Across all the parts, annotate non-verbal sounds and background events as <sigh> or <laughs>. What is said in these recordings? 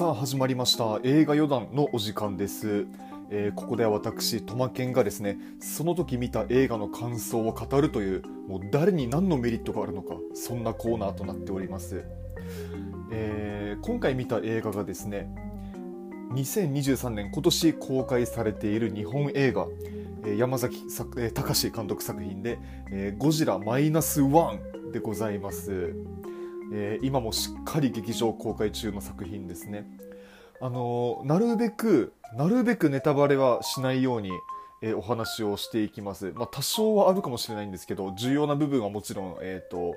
さあ始まりました。映画余談のお時間です、えーここでは私トマケンがですねその時見た映画の感想を語るというもう誰に何のメリットがあるのかそんなコーナーとなっております、えー今回見た映画がですね2023年今年公開されている日本映画えー山崎さえー隆監督作品で「えーゴジラマイナスワンでございます、えー今もしっかり劇場公開中の作品ですね。あのーなるべくなるべくネタバレはしないように、えーお話をしていきます、まあ、多少はあるかもしれないんですけど重要な部分はもちろん、えー、と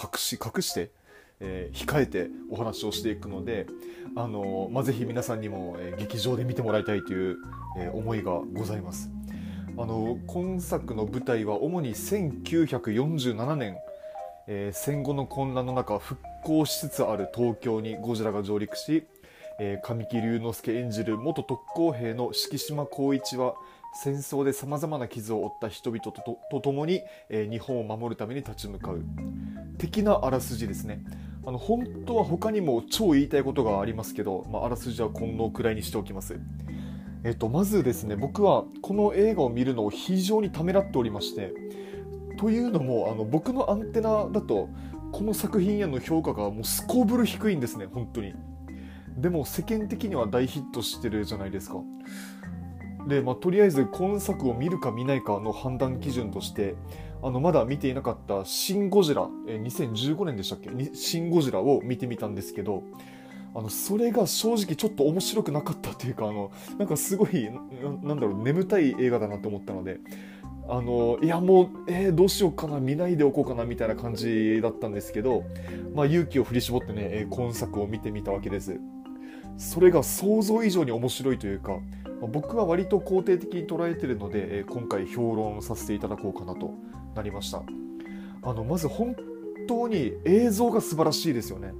隠し隠して、えー控えてお話をしていくので、あのーまあ、ぜひ皆さんにも、えー劇場で見てもらいたいという、えー思いがございます。あの今作の舞台は主に1947年、えー戦後の混乱の中復興しつつある東京にゴジラが上陸し、えー神木隆之介演じる元特攻兵の敷島光一は戦争でさまざまな傷を負った人々ととと共に、えー日本を守るために立ち向かう。的なあらすじですね。あの本当は他にも超言いたいことがありますけど、まあ、あらすじはこのくらいにしておきます。えっと、まずですね僕はこの映画を見るのを非常にためらっておりましてというのもあの僕のアンテナだとこの作品への評価がもうすこぶる低いんですね本当に。でも世間的には大ヒットしてるじゃないですか。で、まあ、とりあえず今作を見るか見ないかの判断基準としてあのまだ見ていなかった「シン・ゴジラ」え2015年でしたっけ「シン・ゴジラ」を見てみたんですけどあのそれが正直ちょっと面白くなかったというかあのなんかすごいななんだろう眠たい映画だなと思ったのであのいやもう、えーどうしようかな見ないでおこうかなみたいな感じだったんですけど、まあ、勇気を振り絞ってね、え今作を見てみたわけです。それが想像以上に面白いというか、まあ僕は割と肯定的に捉えてるので、え今回評論させていただこうかなとなりました。あのまず本当に映像が素晴らしいですよね。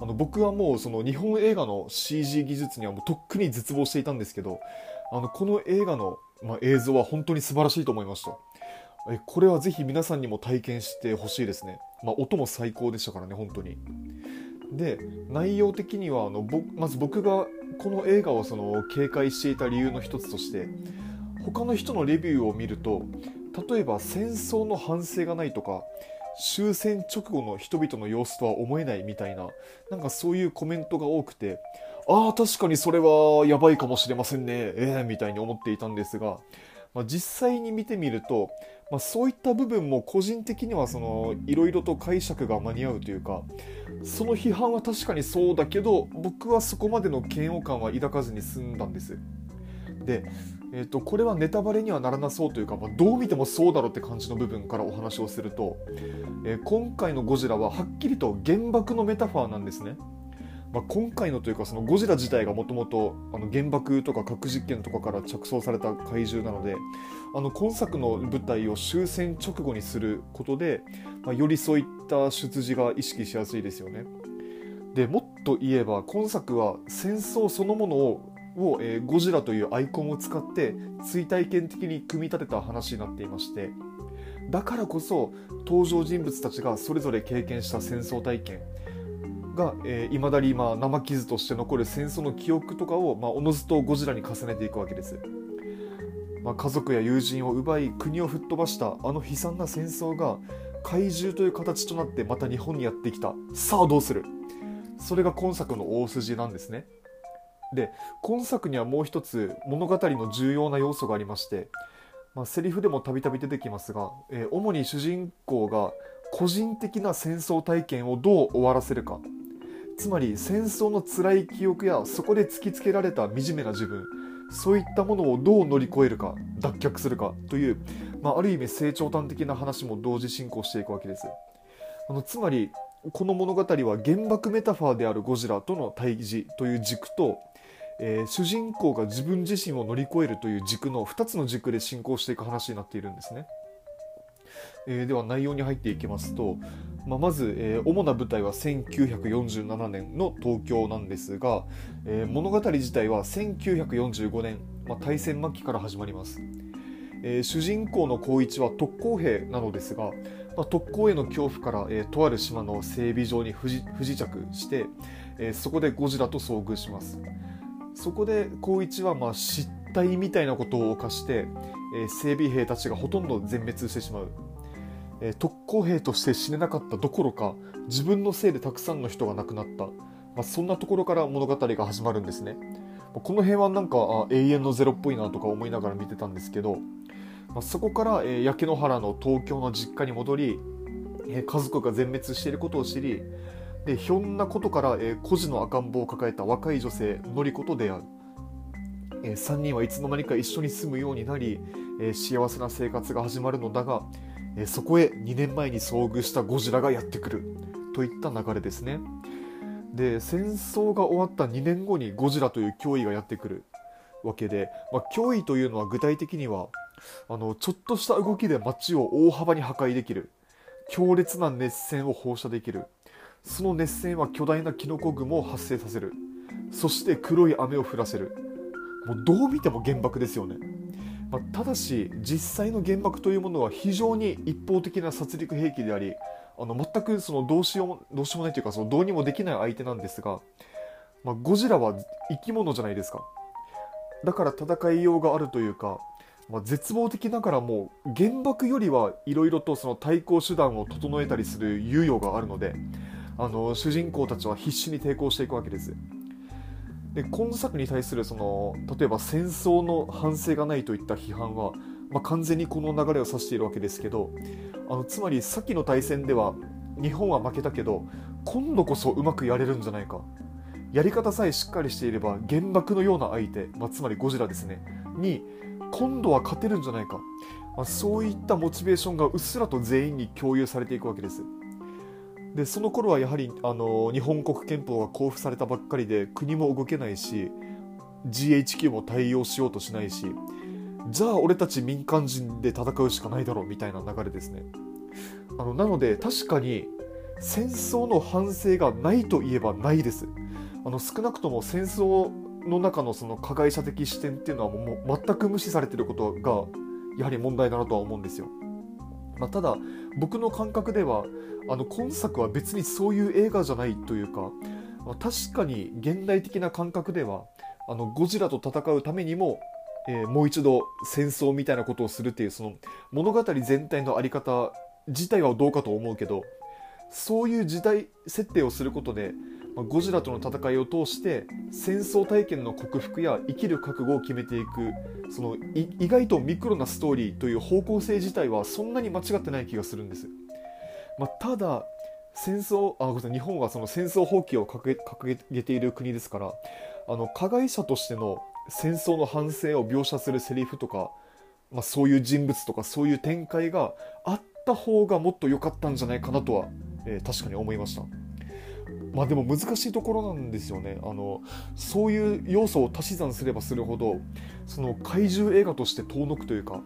あの僕はもうその日本映画の CG 技術にはもうとっくに絶望していたんですけどあのこの映画の、まあ、映像は本当に素晴らしいと思いました。えこれはぜひ皆さんにも体験してほしいですね、まあ、音も最高でしたからね本当に。で内容的にはあのぼまず僕がこの映画をその警戒していた理由の一つとして他の人のレビューを見ると例えば戦争の反省がないとか終戦直後の人々の様子とは思えないみたいななんかそういうコメントが多くてああ確かにそれはやばいかもしれませんね。ええみたいに思っていたんですが、まあ、実際に見てみると、まあ、そういった部分も個人的にはそのいろいろと解釈が間に合うというかその批判は確かにそうだけど僕はそこまでの嫌悪感は抱かずに済んだんです。で、えー、とこれはネタバレにはならなそうというか、まあ、どう見てもそうだろうって感じの部分からお話をすると、えー今回のゴジラははっきりと原爆のメタファーなんですね、まあ、今回のというかそのゴジラ自体がもともと原爆とか核実験とかから着想された怪獣なのであの今作の舞台を終戦直後にすることで、まあ、よりそういった出自が意識しやすいですよね。でもっと言えば今作は戦争そのものをを、えーゴジラというアイコンを使って追体験的に組み立てた話になっていましてだからこそ登場人物たちがそれぞれ経験した戦争体験がいま、えー未だにまあ生傷として残る戦争の記憶とかを、まあ、おのずとゴジラに重ねていくわけです、まあ、家族や友人を奪い国を吹っ飛ばしたあの悲惨な戦争が怪獣という形となってまた日本にやってきた。さあどうする？それが今作の大筋なんですね。で今作にはもう一つ物語の重要な要素がありまして、まあ、セリフでもたびたび出てきますが、えー主に主人公が個人的な戦争体験をどう終わらせるか。つまり戦争の辛い記憶やそこで突きつけられた惨めな自分そういったものをどう乗り越えるか脱却するかという、まあ、ある意味成長端的な話も同時進行していくわけですあのつまりこの物語は原爆メタファーであるゴジラとの対峙という軸と、えー主人公が自分自身を乗り越えるという軸の2つの軸で進行していく話になっているんですね。えーでは内容に入っていきますと、まあ、まず、えー主な舞台は1947年の東京なんですが、えー物語自体は1945年、まあ、大戦末期から始まります、えー主人公の光一は特攻兵なのですが、まあ、特攻への恐怖から、えーとある島の整備場に不時不時着して、えー、そこでゴジラと遭遇します。そこで光一はまあ失態みたいなことを犯して、えー、整備兵たちがほとんど全滅してしまう、えー、特攻兵として死ねなかったどころか自分のせいでたくさんの人が亡くなった、まあ、そんなところから物語が始まるんですね。この辺はなんか永遠のゼロっぽいなとか思いながら見てたんですけど、まあ、そこから、えー、焼け野原の東京の実家に戻り、えー、家族が全滅していることを知りでひょんなことから、えー、孤児の赤ん坊を抱えた若い女性のり子と出会う、えー、3人はいつの間にか一緒に住むようになり、えー、幸せな生活が始まるのだが、え、そこへ2年前に遭遇したゴジラがやってくる。といった流れですね。で戦争が終わった2年後にゴジラという脅威がやってくる。わけで、まあ、脅威というのは具体的にはあのちょっとした動きで街を大幅に破壊できる。強烈な熱線を放射できる。その熱線は巨大なキノコ雲を発生させる。そして黒い雨を降らせる。もうどう見ても原爆ですよね、まあ、ただし実際の原爆というものは非常に一方的な殺戮兵器でありあの全くそのどうしようもどうしようもないというかそのどうにもできない相手なんですが、まあ、ゴジラは生き物じゃないですか。だから戦いようがあるというかまあ、絶望的ながらも原爆よりはいろいろとその対抗手段を整えたりする猶予があるのであの主人公たちは必死に抵抗していくわけです。で今作に対するその例えば戦争の反省がないといった批判は、まあ、完全にこの流れを指しているわけですけどあのつまり先の対戦では日本は負けたけど今度こそうまくやれるんじゃないか。やり方さえしっかりしていれば原爆のような相手、まあ、つまりゴジラですね。に今度は勝てるんじゃないか、まあ、そういったモチベーションがうっすらと全員に共有されていくわけです。でその頃はやはりあの日本国憲法が公布されたばっかりで国も動けないし GHQ も対応しようとしないしじゃあ俺たち民間人で戦うしかないだろうみたいな流れですねあのなので確かに戦争の反省がないといえばないですあの少なくとも戦争の中のその加害者的視点っていうのはもう全く無視されてることがやはり問題だなとは思うんですよ。まあ、ただ僕の感覚ではあの今作は別にそういう映画じゃないというか、確かに現代的な感覚ではあのゴジラと戦うためにも、えー、もう一度戦争みたいなことをするっていうその物語全体の在り方自体はどうかと思うけどそういう時代設定をすることでゴジラとの戦いを通して戦争体験の克服や生きる覚悟を決めていくその意外とミクロなストーリーという方向性自体はそんなに間違ってない気がするんです、まあ、ただ戦争あごめんなさい日本はその戦争放棄を掲げている国ですからあの加害者としての戦争の反省を描写するセリフとか、まあ、そういう人物とかそういう展開があった方がもっと良かったんじゃないかなとは、えー、確かに思いました。まあでも難しいところなんですよね。あのそういう要素を足し算すればするほどその怪獣映画として遠のくというか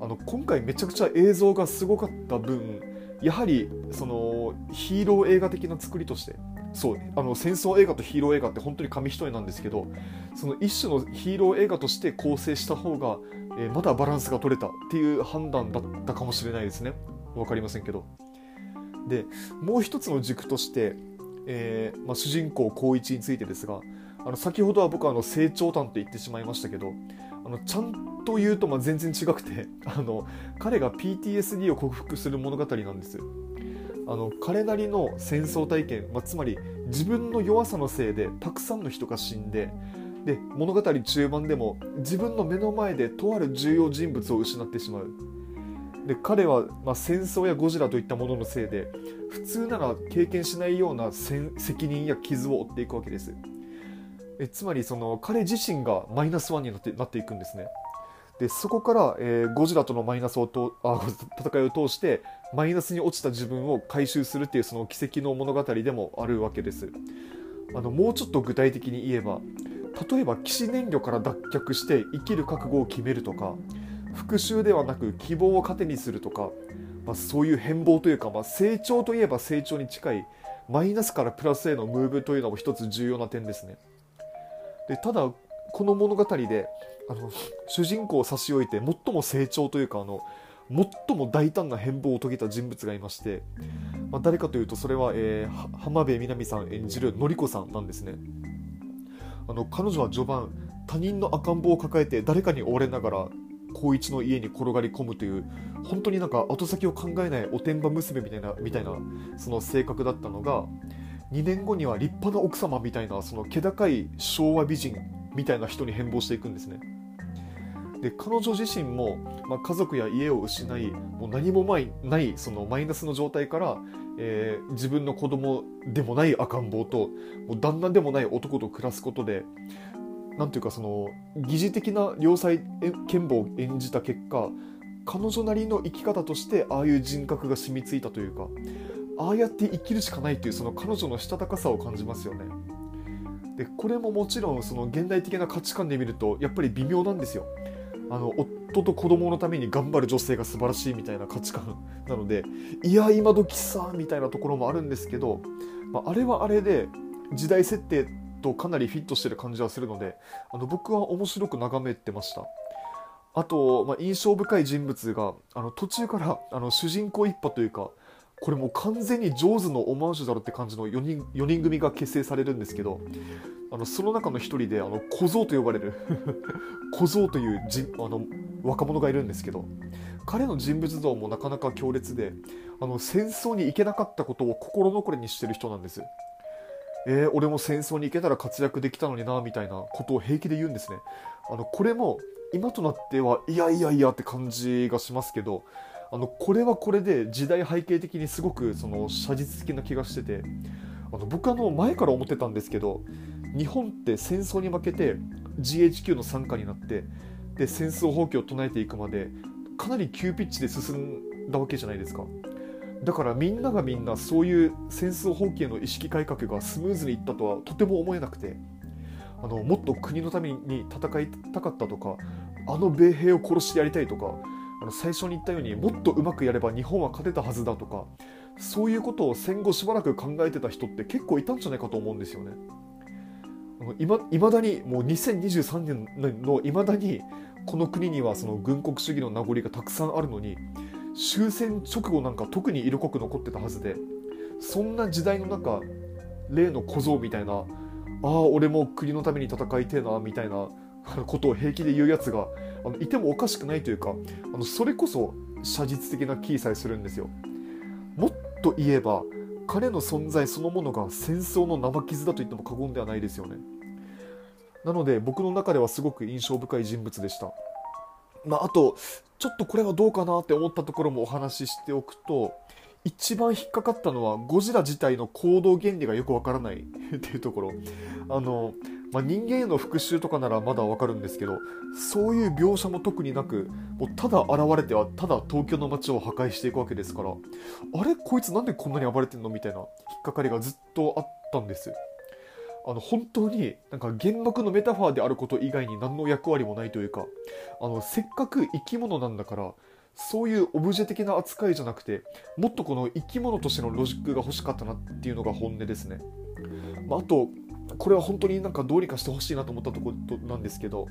あの今回めちゃくちゃ映像がすごかった分やはりそのヒーロー映画的な作りとしてそうあの戦争映画とヒーロー映画って本当に紙一重なんですけどその一種のヒーロー映画として構成した方が、えー、まだバランスが取れたっていう判断だったかもしれないですね。分かりませんけど。でもう一つの軸としてえー、まあ、主人公光一についてですがあの先ほどは僕はあの成長譚と言ってしまいましたけどあのちゃんと言うとま全然違くて <laughs> あの彼が PTSD を克服する物語なんです。あの彼なりの戦争体験、まあ、つまり自分の弱さのせいでたくさんの人が死んでで物語中盤でも自分の目の前でとある重要人物を失ってしまう。で彼は、まあ、戦争やゴジラといったもののせいで普通なら経験しないような責任や傷を負っていくわけです。えつまりその彼自身がマイナスワンになってなっていくんですね。でそこから、えー、ゴジラとのマイナスをとあ戦いを通してマイナスに落ちた自分を回収するっていうその奇跡の物語でもあるわけです。あのもうちょっと具体的に言えば例えば騎士燃料から脱却して生きる覚悟を決めるとか復讐ではなく希望を糧にするとか、まあ、そういう変貌というか、まあ、成長といえば成長に近いマイナスからプラスへのムーブというのも一つ重要な点ですね。でただこの物語であの主人公を差し置いて最も成長というかあの最も大胆な変貌を遂げた人物がいましてまあ、誰かというとそれは、えー、浜辺美波さん演じるのりこさんなんですねあの彼女は序盤他人の赤ん坊を抱えて誰かに追われながら光一の家に転がり込むという本当になんか後先を考えないおてんば娘みたいなみたいなその性格だったのが2年後には立派な奥様みたいなその気高い昭和美人みたいな人に変貌していくんですね。で彼女自身も、まあ、家族や家を失いもう何もないそのマイナスの状態から、えー、自分の子供でもない赤ん坊ともう旦那でもない男と暮らすことでなんていうかその疑似的な良妻賢母を演じた結果彼女なりの生き方としてああいう人格が染みついたというかああやって生きるしかないというその彼女のしたたかさを感じますよね。でこれももちろんその現代的な価値観で見るとやっぱり微妙なんですよ。あの夫と子供のために頑張る女性が素晴らしいみたいな価値観なのでいや今時さみたいなところもあるんですけど、まあ、あれはあれで時代設定とかなりフィットしてる感じはするのであの僕は面白く眺めてました。あと、まあ、印象深い人物があの途中からあの主人公一派というかこれもう完全に上手のオマージュだろって感じの4人 ,4 人組が結成されるんですけどあのその中の1人であの小僧と呼ばれる <laughs> 小僧というじあの若者がいるんですけど彼の人物像もなかなか強烈であの戦争に行けなかったことを心残りにしてる人なんです。えー、俺も戦争に行けたら活躍できたのになみたいなことを平気で言うんですね。あのこれも今となってはいやいやいやって感じがしますけどあのこれはこれで時代背景的にすごくその写実的な気がしててあの僕あの前から思ってたんですけど日本って戦争に負けて GHQ の傘下になってで戦争放棄を唱えていくまでかなり急ピッチで進んだわけじゃないですか。だからみんながみんなそういう戦争放棄への意識改革がスムーズにいったとはとても思えなくてあのもっと国のために戦いたかったとかあの米兵を殺してやりたいとかあの最初に言ったようにもっとうまくやれば日本は勝てたはずだとかそういうことを戦後しばらく考えてた人って結構いたんじゃないかと思うんですよね。いま未だにもう2023年のいまだにこの国にはその軍国主義の名残がたくさんあるのに終戦直後なんか特に色濃く残ってたはずでそんな時代の中例の小僧みたいなああ俺も国のために戦いてえなみたいなことを平気で言うやつがあのいてもおかしくないというかあのそれこそ写実的な気さえするんですよ。もっと言えば彼の存在そのものが戦争の生傷だと言っても過言ではないですよね。なので僕の中ではすごく印象深い人物でした。まあ、あとちょっとこれはどうかなって思ったところもお話ししておくと一番引っかかったのはゴジラ自体の行動原理がよくわからない <laughs> っていうところ。あの、まあ、人間への復讐とかならまだわかるんですけどそういう描写も特になくもうただ現れてはただ東京の街を破壊していくわけですからあれ？こいつなんでこんなに暴れてんの？みたいな引っかかりがずっとあったんです。あの本当になんか原爆のメタファーであること以外に何の役割もないというかあのせっかく生き物なんだからそういうオブジェ的な扱いじゃなくてもっとこの生き物としてのロジックが欲しかったなっていうのが本音ですね、まあ、あとこれは本当になんかどうにかしてほしいなと思ったところなんですけど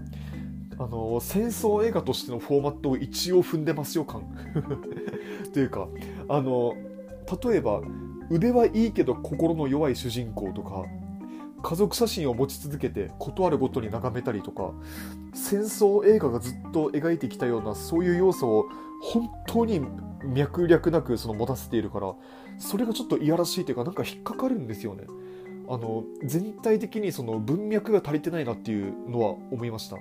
あの戦争映画としてのフォーマットを一応踏んでますよ感。<laughs> というかあの例えば腕はいいけど心の弱い主人公とか家族写真を持ち続けて事あるごとに眺めたりとか戦争映画がずっと描いてきたようなそういう要素を本当に脈略なくその持たせているからそれがちょっといやらしいというかなんか引っかかるんですよね。あの全体的にその文脈が足りてないなっていうのは思いました。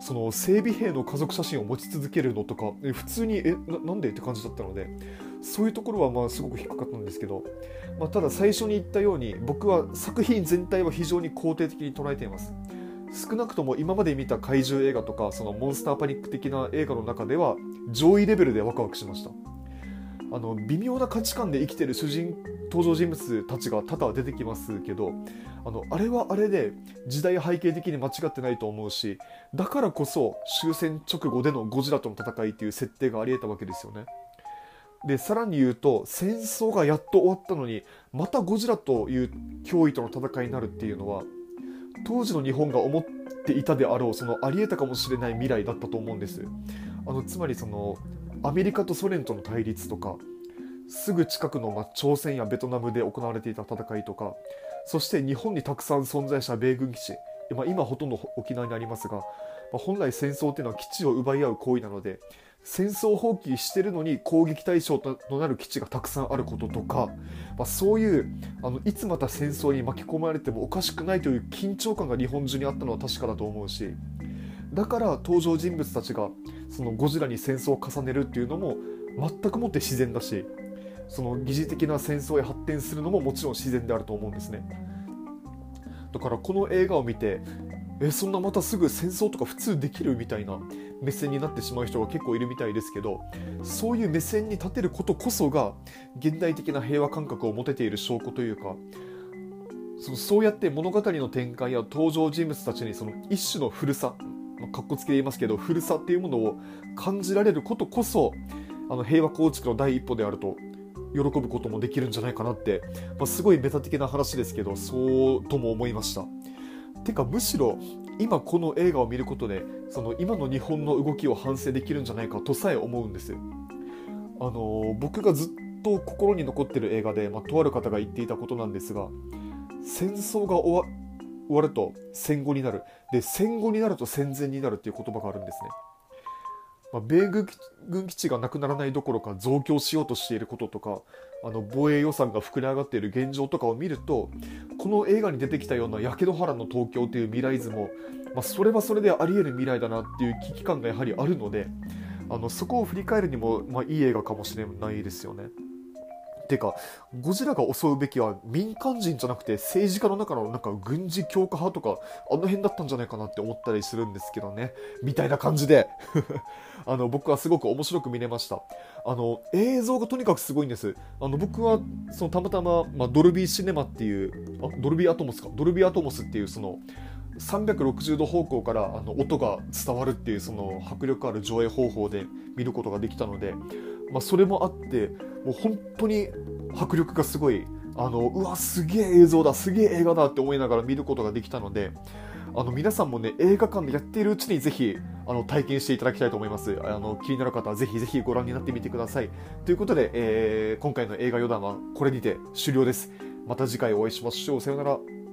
その整備兵の家族写真を持ち続けるのとか普通にえなんでって感じだったのでそういうところはまあすごく引っかかったんですけど、まあ、ただ最初に言ったように僕は作品全体は非常に肯定的に捉えています。少なくとも今まで見た怪獣映画とかそのモンスターパニック的な映画の中では上位レベルでワクワクしました。あの微妙な価値観で生きてる主人登場人物たちが多々出てきますけどあのあれはあれで時代背景的に間違ってないと思うしだからこそ終戦直後でのゴジラとの戦いっていう設定がありえたわけですよね。でさらに言うと戦争がやっと終わったのにまたゴジラという脅威との戦いになるっていうのは当時の日本が思っていたであろうそのありえたかもしれない未来だったと思うんです。あのつまりそのアメリカとソ連との対立とかすぐ近くの、ま、朝鮮やベトナムで行われていた戦いとかそして日本にたくさん存在した米軍基地、ま、今ほとんど沖縄にありますが、まあ、本来戦争っていうのは基地を奪い合う行為なので戦争放棄してるのに攻撃対象となる基地がたくさんあることとか、まあ、そういうあのいつまた戦争に巻き込まれてもおかしくないという緊張感が日本中にあったのは確かだと思うしだから登場人物たちがそのゴジラに戦争を重ねるっていうのも全くもって自然だしその疑似的な戦争へ発展するのももちろん自然であると思うんですね。だからこの映画を見てえそんなまたすぐ戦争とか普通できるみたいな目線になってしまう人が結構いるみたいですけどそういう目線に立てることこそが現代的な平和感覚を持てている証拠というかそのそうやって物語の展開や登場人物たちにその一種の古さかっこつけで言いますけど古さっていうものを感じられることこそあの平和構築の第一歩であると喜ぶこともできるんじゃないかなって、まあ、すごいメタ的な話ですけどそうとも思いました。てかむしろ今この映画を見ることでその今の日本の動きを反省できるんじゃないかとさえ思うんです。あの僕がずっと心に残ってる映画で、まあ、とある方が言っていたことなんですが戦争が終わ終わると戦後になる。で戦後になると戦前になるっていう言葉があるんですね。まあ、米軍基地がなくならないどころか増強しようとしていることとかあの防衛予算が膨れ上がっている現状とかを見るとこの映画に出てきたような焼け野原の東京という未来図も、まあ、それはそれでありえる未来だなっていう危機感がやはりあるのであのそこを振り返るにも、まあ、いい映画かもしれないですよね。てかゴジラが襲うべきは民間人じゃなくて政治家の中のなんか軍事強化派とかあの辺だったんじゃないかなって思ったりするんですけどね。みたいな感じで。<laughs> あの僕はすごく面白く見れました。あの映像がとにかくすごいんです。あの僕はそのたまたま、まあ、ドルビーシネマっていうあドルビーアトモスか。ドルビーアトモスっていうその360度方向からあの音が伝わるっていうその迫力ある上映方法で見ることができたのでまあ、それもあってもう本当に迫力がすごいあのうわすげえ映像だすげえ映画だって思いながら見ることができたのであの皆さんもね映画館でやっているうちにぜひあの体験していただきたいと思います。あの気になる方はぜひぜひご覧になってみてください。ということで、えー、今回の映画余談はこれにて終了です。また次回お会いしましょう。さようなら。